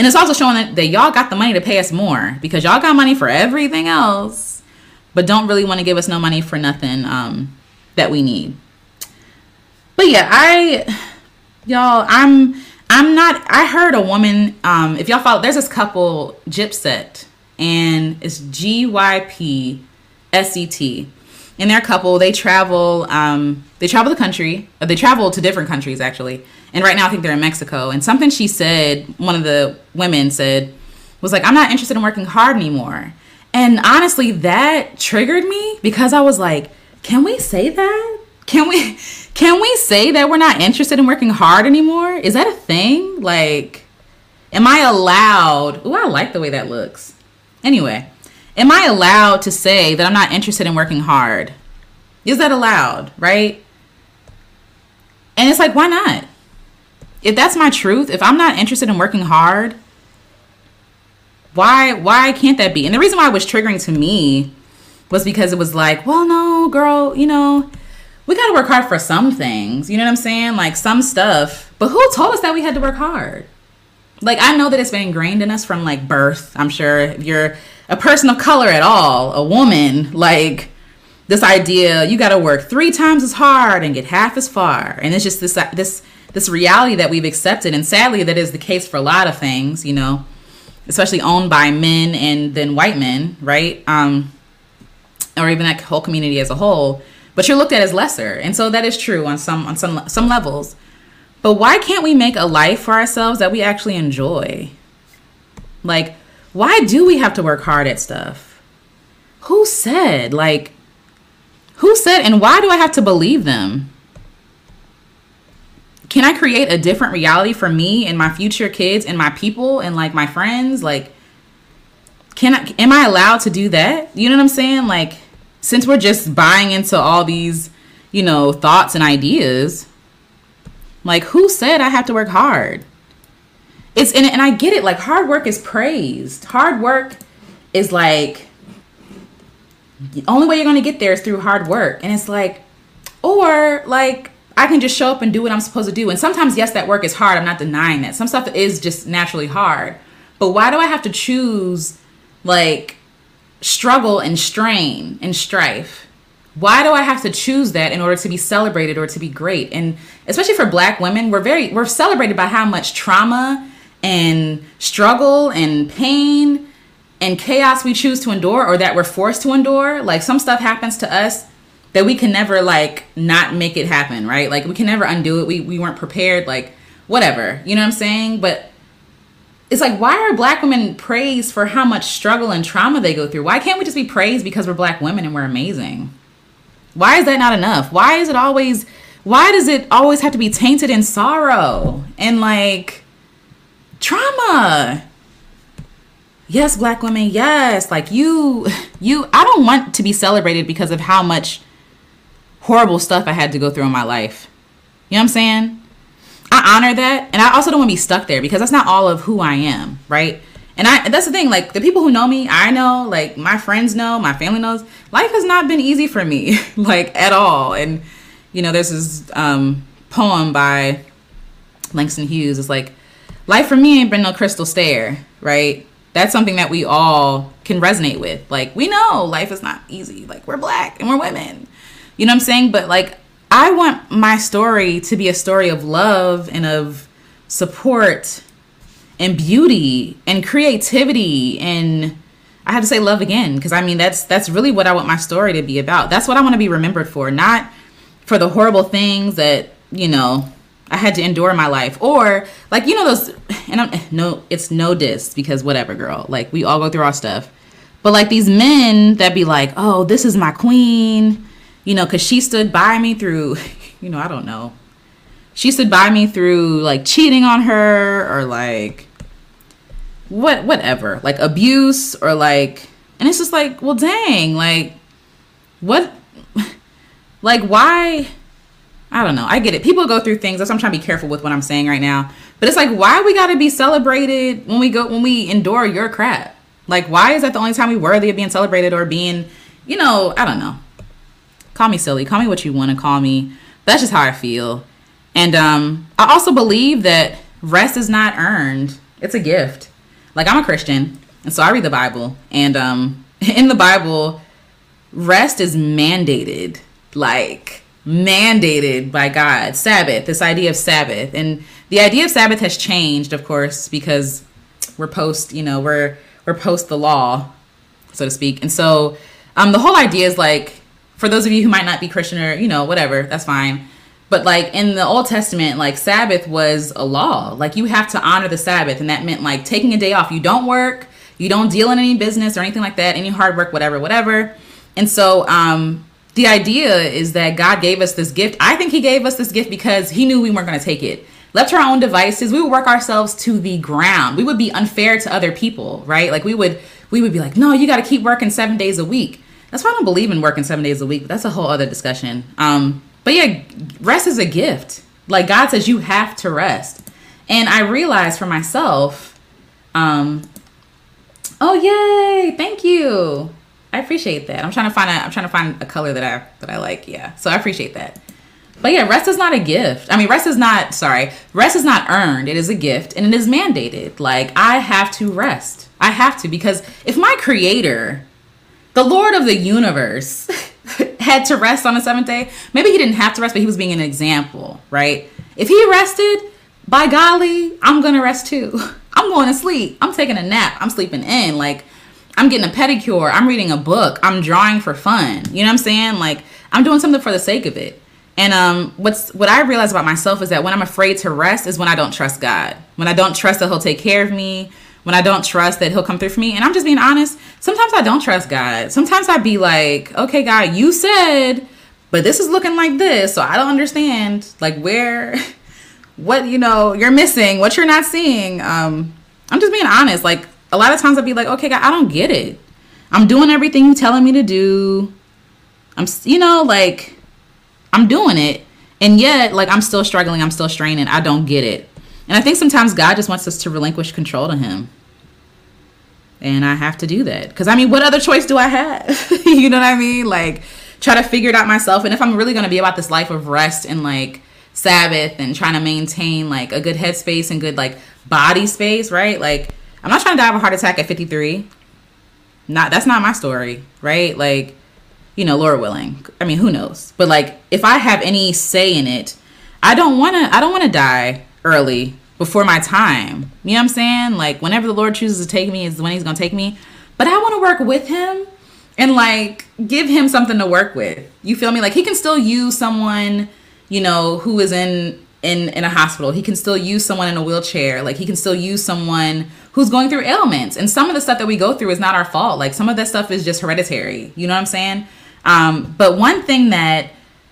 And it's also showing that, that y'all got the money to pay us more because y'all got money for everything else, but don't really want to give us no money for nothing um, that we need. But yeah, I y'all, I'm I'm not. I heard a woman. Um, if y'all follow, there's this couple Gypset, and it's G Y P S E T, and they're a couple. They travel. Um, they travel the country. They travel to different countries actually and right now I think they're in Mexico. And something she said, one of the women said, was like, I'm not interested in working hard anymore. And honestly, that triggered me because I was like, can we say that? Can we (laughs) can we say that we're not interested in working hard anymore? Is that a thing? Like am I allowed? Oh, I like the way that looks. Anyway, am I allowed to say that I'm not interested in working hard? Is that allowed, right? And it's like, why not? If that's my truth, if I'm not interested in working hard, Why why can't that be? And the reason why it was triggering to me was because it was like, well, no, girl, you know, we got to work hard for some things. You know what I'm saying? Like some stuff. But who told us that we had to work hard? Like I know that it's been ingrained in us from like birth. I'm sure if you're a person of color at all, a woman, like this idea you got to work three times as hard and get half as far, and it's just this this this reality that we've accepted, and sadly that is the case for a lot of things. You know, especially owned by men and then white men, right? Um, or even that whole community as a whole. But you're looked at as lesser, and so that is true on some on some some levels. But why can't we make a life for ourselves that we actually enjoy? Like, why do we have to work hard at stuff? Who said? Like, who said, and why do I have to believe them? Can I create a different reality for me and my future kids and my people and like my friends? Like, can I, am I allowed to do that? You know what I'm saying? Like, since we're just buying into all these, you know, thoughts and ideas, like, who said I have to work hard? It's and, and I get it. Like, hard work is praised. Hard work is like the only way you're gonna get there is through hard work. And it's like, or like I can just show up and do what I'm supposed to do. And sometimes, yes, that work is hard. I'm not denying that. Some stuff is just naturally hard. But why do I have to choose like struggle and strain and strife? why do I have to choose that in order to be celebrated or to be great? And especially for black women, we're very we're celebrated by how much trauma and struggle and pain and chaos we choose to endure or that we're forced to endure. Like some stuff happens to us that we can never like not make it happen, right? Like we can never undo it. We we weren't prepared, like whatever. You know what I'm saying? But it's like why are black women praised for how much struggle and trauma they go through? Why can't we just be praised because we're black women and we're amazing? Why is that not enough? Why is it always why does it always have to be tainted in sorrow and like trauma? Yes, black women, yes. Like you you I don't want to be celebrated because of how much horrible stuff I had to go through in my life. You know what I'm saying? I honor that and I also don't want to be stuck there because that's not all of who I am, right? And I that's the thing, like the people who know me, I know, like my friends know, my family knows, life has not been easy for me, (laughs) like at all. And you know, there's this um poem by Langston Hughes. It's like, life for me ain't been no crystal stair, right? That's something that we all can resonate with. Like, we know life is not easy. Like, we're black and we're women. You know what I'm saying? But like, I want my story to be a story of love and of support and beauty and creativity and I have to say love again because I mean that's that's really what I want my story to be about. That's what I want to be remembered for, not for the horrible things that, you know, I had to endure in my life or like you know those and I'm no it's no diss because whatever girl. Like we all go through our stuff. But like these men that be like, "Oh, this is my queen." You know, cuz she stood by me through, (laughs) you know, I don't know. She stood by me through like cheating on her or like what whatever like abuse or like and it's just like well dang like what (laughs) like why i don't know. I get it. People go through things. That's i'm trying to be careful with what i'm saying right now. But it's like why we gotta be celebrated when we go when we endure your crap? Like why is that the only time we worthy of being celebrated or being you know i don't know call me silly. Call me what you want to call me. That's just how i feel. And um i also believe that rest is not earned. It's a gift. Like I'm a Christian, and so I read the Bible, and um, (laughs) in the Bible, rest is mandated, like mandated by God. Sabbath, this idea of Sabbath, and the idea of Sabbath has changed, of course, because we're post, you know, we're we're post the law, so to speak, and so um, the whole idea is like for those of you who might not be Christian or you know whatever, that's fine. But like in the Old Testament, like Sabbath was a law. Like you have to honor the Sabbath, and that meant like taking a day off. You don't work, you don't deal in any business or anything like that, any hard work, whatever, whatever. And so um the idea is that God gave us this gift. I think he gave us this gift because he knew we weren't going to take it. Left to our own devices, we would work ourselves to the ground. We would be unfair to other people, right? Like we would we would be like, "No, you got to keep working 7 days a week." That's why I don't believe in working 7 days a week, but that's a whole other discussion. Um but yeah, rest is a gift. Like God says you have to rest. And I realized for myself, um, Oh yay! Thank you. I appreciate that. I'm trying to find a I'm trying to find a color that I that I like. Yeah. So I appreciate that. But yeah, rest is not a gift. I mean, rest is not sorry. Rest is not earned. It is a gift and it is mandated. Like I have to rest. I have to because if my creator, the Lord of the universe, (laughs) had to rest on the seventh day, maybe he didn't have to rest, but he was being an example, right? If he rested, by golly, I'm gonna rest too. (laughs) I'm going to sleep. I'm taking a nap. I'm sleeping in. Like I'm getting a pedicure. I'm reading a book. I'm drawing for fun. You know what I'm saying? Like I'm doing something for the sake of it. And um, what's what I realize about myself is that when I'm afraid to rest is when I don't trust God. When I don't trust that He'll take care of me. When I don't trust that He'll come through for me. And I'm just being honest. Sometimes I don't trust God. Sometimes I'd be like, okay, God, you said, but this is looking like this, so I don't understand. Like where, (laughs) what you know you're missing, what you're not seeing. Um, I'm just being honest. Like a lot of times I'd be like, okay, God, I don't get it. I'm doing everything you telling me to do. I'm, you know, like I'm doing it. And yet, like, I'm still struggling. I'm still straining. I don't get it. And I think sometimes God just wants us to relinquish control to Him. And I have to do that. Because, I mean, what other choice do I have? (laughs) you know what I mean? Like, try to figure it out myself. And if I'm really going to be about this life of rest and, like, Sabbath and trying to maintain, like, a good headspace and good, like, body space, right? Like, I'm not trying to die of a heart attack at 53. Not, that's not my story, right? Like, you know, Lord willing. I mean, who knows? But like, if I have any say in it, I don't want to. I don't want to die early before my time. You know what I'm saying? Like, whenever the Lord chooses to take me, is when He's gonna take me. But I want to work with Him and like give Him something to work with. You feel me? Like He can still use someone, you know, who is in in in a hospital. He can still use someone in a wheelchair. Like He can still use someone who's going through ailments. And some of the stuff that we go through is not our fault. Like some of that stuff is just hereditary. You know what I'm saying? Um, but one thing that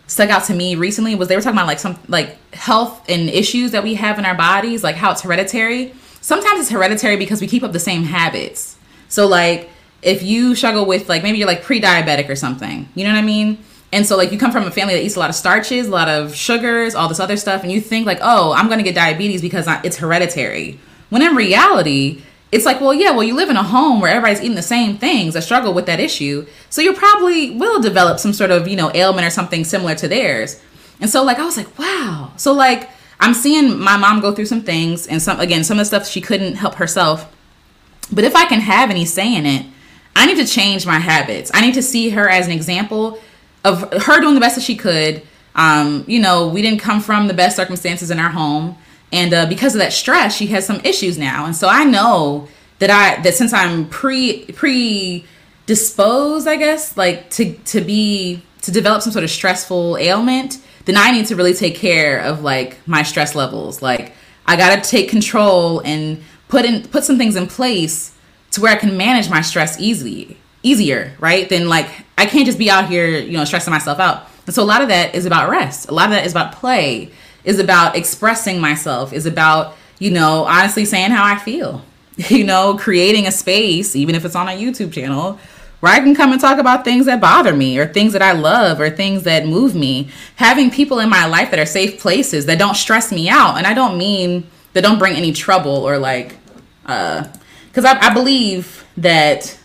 stuck out to me recently was they were talking about like some like health and issues that we have in our bodies, like how it's hereditary. Sometimes it's hereditary because we keep up the same habits. So like if you struggle with like maybe you're like pre-diabetic or something, you know what I mean? And so like you come from a family that eats a lot of starches, a lot of sugars, all this other stuff, and you think like, oh, I'm gonna get diabetes because it's hereditary. When in reality, it's like, well, yeah, well, you live in a home where everybody's eating the same things that struggle with that issue. So you probably will develop some sort of, you know, ailment or something similar to theirs. And so, like, I was like, wow. So, like, I'm seeing my mom go through some things and some, again, some of the stuff she couldn't help herself. But if I can have any say in it, I need to change my habits. I need to see her as an example of her doing the best that she could. Um, you know, we didn't come from the best circumstances in our home and uh, because of that stress she has some issues now. And so i know that i that since i'm pre pre disposed i guess like to to be to develop some sort of stressful ailment then i need to really take care of like my stress levels. Like i gotta take control and put in put some things in place to where i can manage my stress easily easier right? Then like i can't just be out here you know stressing myself out. And so a lot of that is about rest. A lot of that is about play is about expressing myself, is about, you know, honestly saying how I feel. (laughs) You know, creating a space, even if it's on a YouTube channel, where I can come and talk about things that bother me or things that I love or things that move me. Having people in my life that are safe places that don't stress me out. And I don't mean that don't bring any trouble or like, uh, because I, I believe that,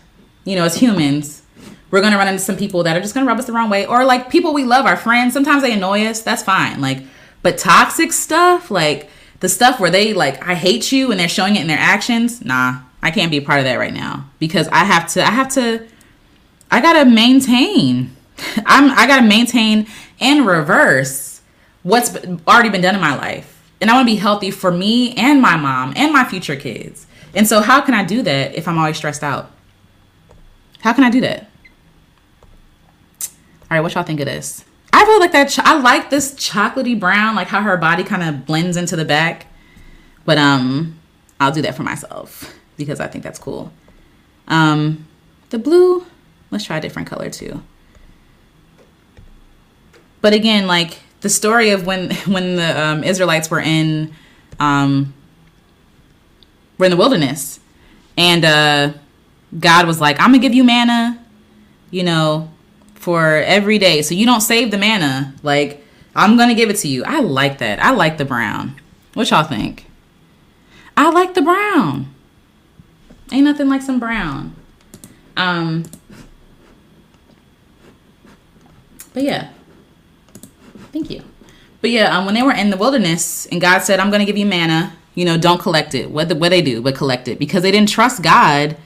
you know, as humans, we're gonna run into some people that are just gonna rub us the wrong way or like people we love, our friends. Sometimes they annoy us. That's fine. Like, but toxic stuff, like the stuff where they like I hate you and they're showing it in their actions, nah, I can't be a part of that right now because I have to I have to I got to maintain. (laughs) I'm I got to maintain and reverse what's already been done in my life. And I want to be healthy for me and my mom and my future kids. And so how can I do that if I'm always stressed out? How can I do that? All right, what y'all think of this? I really like that. Ch- I like this chocolatey brown, like how her body kind of blends into the back. But um, I'll do that for myself because I think that's cool. Um, the blue, let's try a different color too. But again, like the story of when (laughs) when the um, Israelites were in um, were in the wilderness, and uh, God was like, "I'm gonna give you manna, you know, for every day. So you don't save the manna. Like, I'm going to give it to you. I like that. I like the brown. What y'all think? I like the brown. Ain't nothing like some brown. Um, but yeah, thank you. But yeah, um, when they were in the wilderness and God said, I'm going to give you manna, you know, don't collect it. What, the, what they do, but collect it because they didn't trust God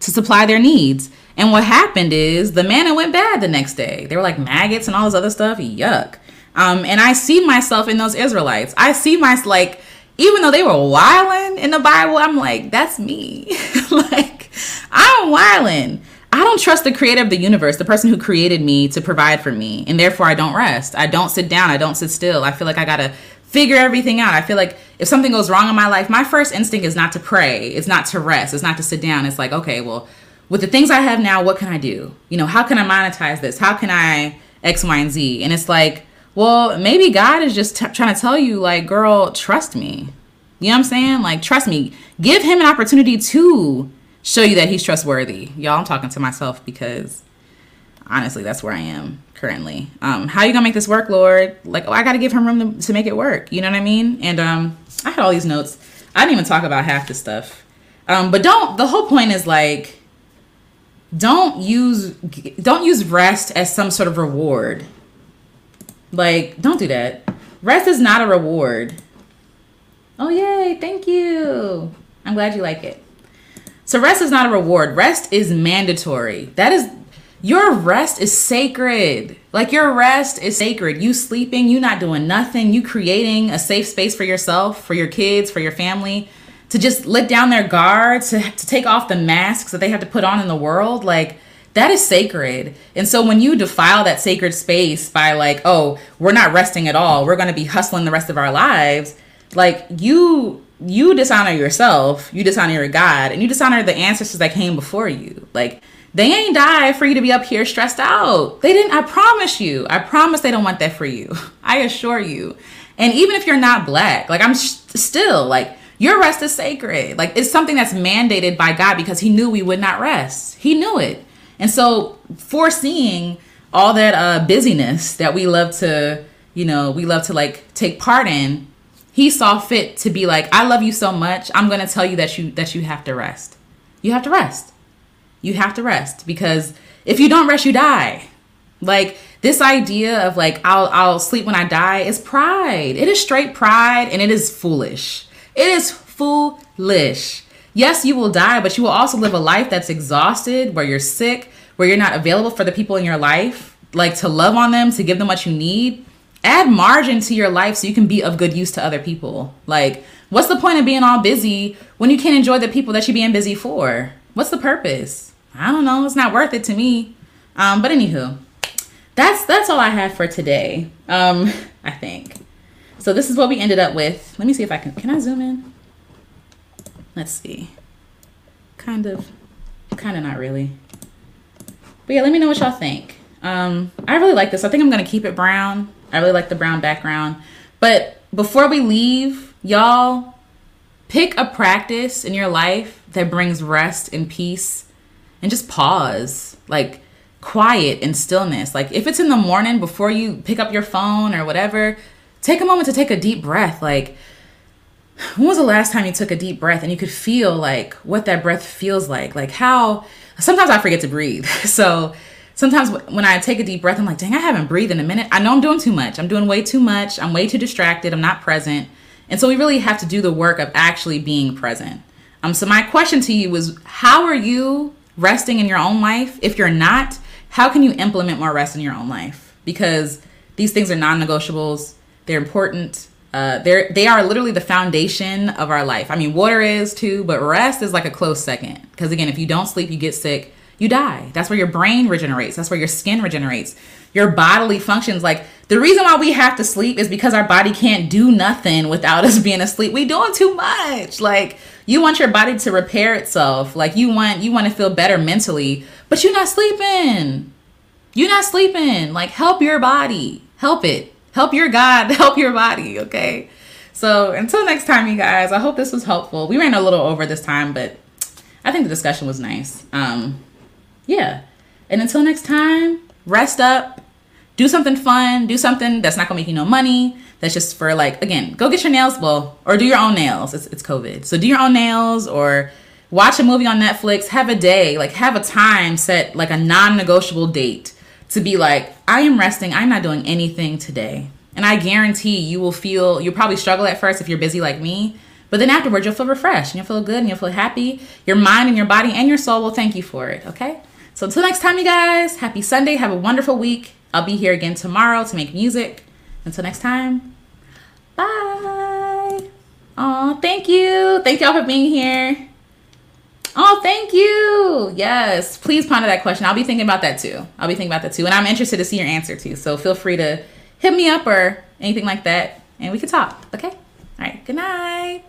to supply their needs. And what happened is the manna went bad the next day. They were like maggots and all this other stuff. Yuck. Um, and I see myself in those Israelites. I see myself like, even though they were wilding in the Bible, I'm like, that's me. (laughs) like, I'm wilding. I don't trust the creator of the universe, the person who created me to provide for me. And therefore I don't rest. I don't sit down. I don't sit still. I feel like I gotta figure everything out. I feel like if something goes wrong in my life, my first instinct is not to pray. It's not to rest. It's not to sit down. It's like, okay, well, with the things I have now, what can I do? You know, how can I monetize this? How can I X, Y, and Z? And it's like, well, maybe God is just t- trying to tell you, like, girl, trust me. You know what I'm saying? Like, trust me. Give him an opportunity to show you that he's trustworthy. Y'all, I'm talking to myself because honestly, that's where I am currently. Um, how you gonna make this work, Lord? Like, oh, I gotta give him room to, to make it work. You know what I mean? And um, I had all these notes. I didn't even talk about half the stuff. Um, but don't. The whole point is like, don't use don't use rest as some sort of reward. Like, don't do that. Rest is not a reward. Oh yay! Thank you. I'm glad you like it. So rest is not a reward. Rest is mandatory. That is your rest is sacred. Like your rest is sacred. You sleeping, you not doing nothing, you creating a safe space for yourself, for your kids, for your family, to just let down their guard, to, to take off the masks that they have to put on in the world. Like that is sacred. And so when you defile that sacred space by like, oh, we're not resting at all, we're gonna be hustling the rest of our lives, like you you dishonor yourself, you dishonor your God, and you dishonor the ancestors that came before you. Like they ain't die for you to be up here stressed out. They didn't, I promise you. I promise they don't want that for you. (laughs) I assure you. And even if you're not black, like I'm still like your rest is sacred. Like it's something that's mandated by God because he knew we would not rest. He knew it. And so foreseeing all that uh busyness that we love to, you know, we love to like take part in, he saw fit to be like, I love you so much. I'm going to tell you that you that you have to rest. You have to rest. You have to rest because if you don't rest, you die. Like this idea of like I'll I'll sleep when I die is pride. It is straight pride and it is foolish. It is foolish. Yes, you will die, but you will also live a life that's exhausted, where you're sick, where you're not available for the people in your life, like to love on them, to give them what you need add margin to your life so you can be of good use to other people. Like, what's the point of being all busy when you can't enjoy the people that you're being busy for? What's the purpose? I don't know. It's not worth it to me. Um, but anywho, that's that's all I have for today. Um, (laughs) I think. So this is what we ended up with. Let me see if I can. Can I zoom in? Let's see. Kind of, kind of not really. But yeah, let me know what y'all think. Um, I really like this. I think I'm gonna keep it brown. I really like the brown background. But before we leave, y'all pick a practice in your life that brings rest and peace and just pause. Like quiet and stillness. Like if it's in the morning before you pick up your phone or whatever, take a moment to take a deep breath. Like when was the last time you took a deep breath and you could feel like what that breath feels like? Like how sometimes I forget to breathe. (laughs) So sometimes when I take a deep breath, I'm like, dang, I haven't breathed in a minute. I know I'm doing too much. I'm doing way too much. I'm way too distracted. I'm not present. And so we really have to do the work of actually being present. Um, so my question to you is how are you resting in your own life? If you're not, how can you implement more rest in your own life? Because these things are non-negotiables. They're important. Uh, they're they are literally the foundation of our life. I mean, water is too, but rest is like a close second. Because again, if you don't sleep, you get sick you die. That's where your brain regenerates. That's where your skin regenerates. Your bodily functions. Like the reason why we have to sleep is because our body can't do nothing without us being asleep. We doing too much. Like you want your body to repair itself. Like you want you want to feel better mentally, but you're not sleeping. You're not sleeping. Like help your body. Help it. Help your God. (laughs) Help your body. Okay. So until next time, you guys. I hope this was helpful. We ran a little over this time, but I think the discussion was nice. Um, yeah. And until next time, rest up, do something fun, do something that's not gonna make you no money. That's just for like again, go get your nails, well, or do your own nails. It's it's COVID, so do your own nails or watch a movie on Netflix, have a day, like have a time set, like a non negotiable date to be like, I am resting, I'm not doing anything today. And I guarantee you will feel, you'll probably struggle at first if you're busy like me, but then afterwards you'll feel refreshed and you'll feel good and you'll feel happy. Your mind and your body and your soul will thank you for it, okay? So until next time, you guys, happy Sunday, have a wonderful week. I'll be here again tomorrow to make music. Until next time, bye. Oh, thank you. Thank y'all for being here. Oh, thank you. Yes. Please ponder that question. I'll be thinking about that too. I'll be thinking about that too. And I'm interested to see your answer too. So feel free to hit me up or anything like that and we can talk. Okay? All right. Good night.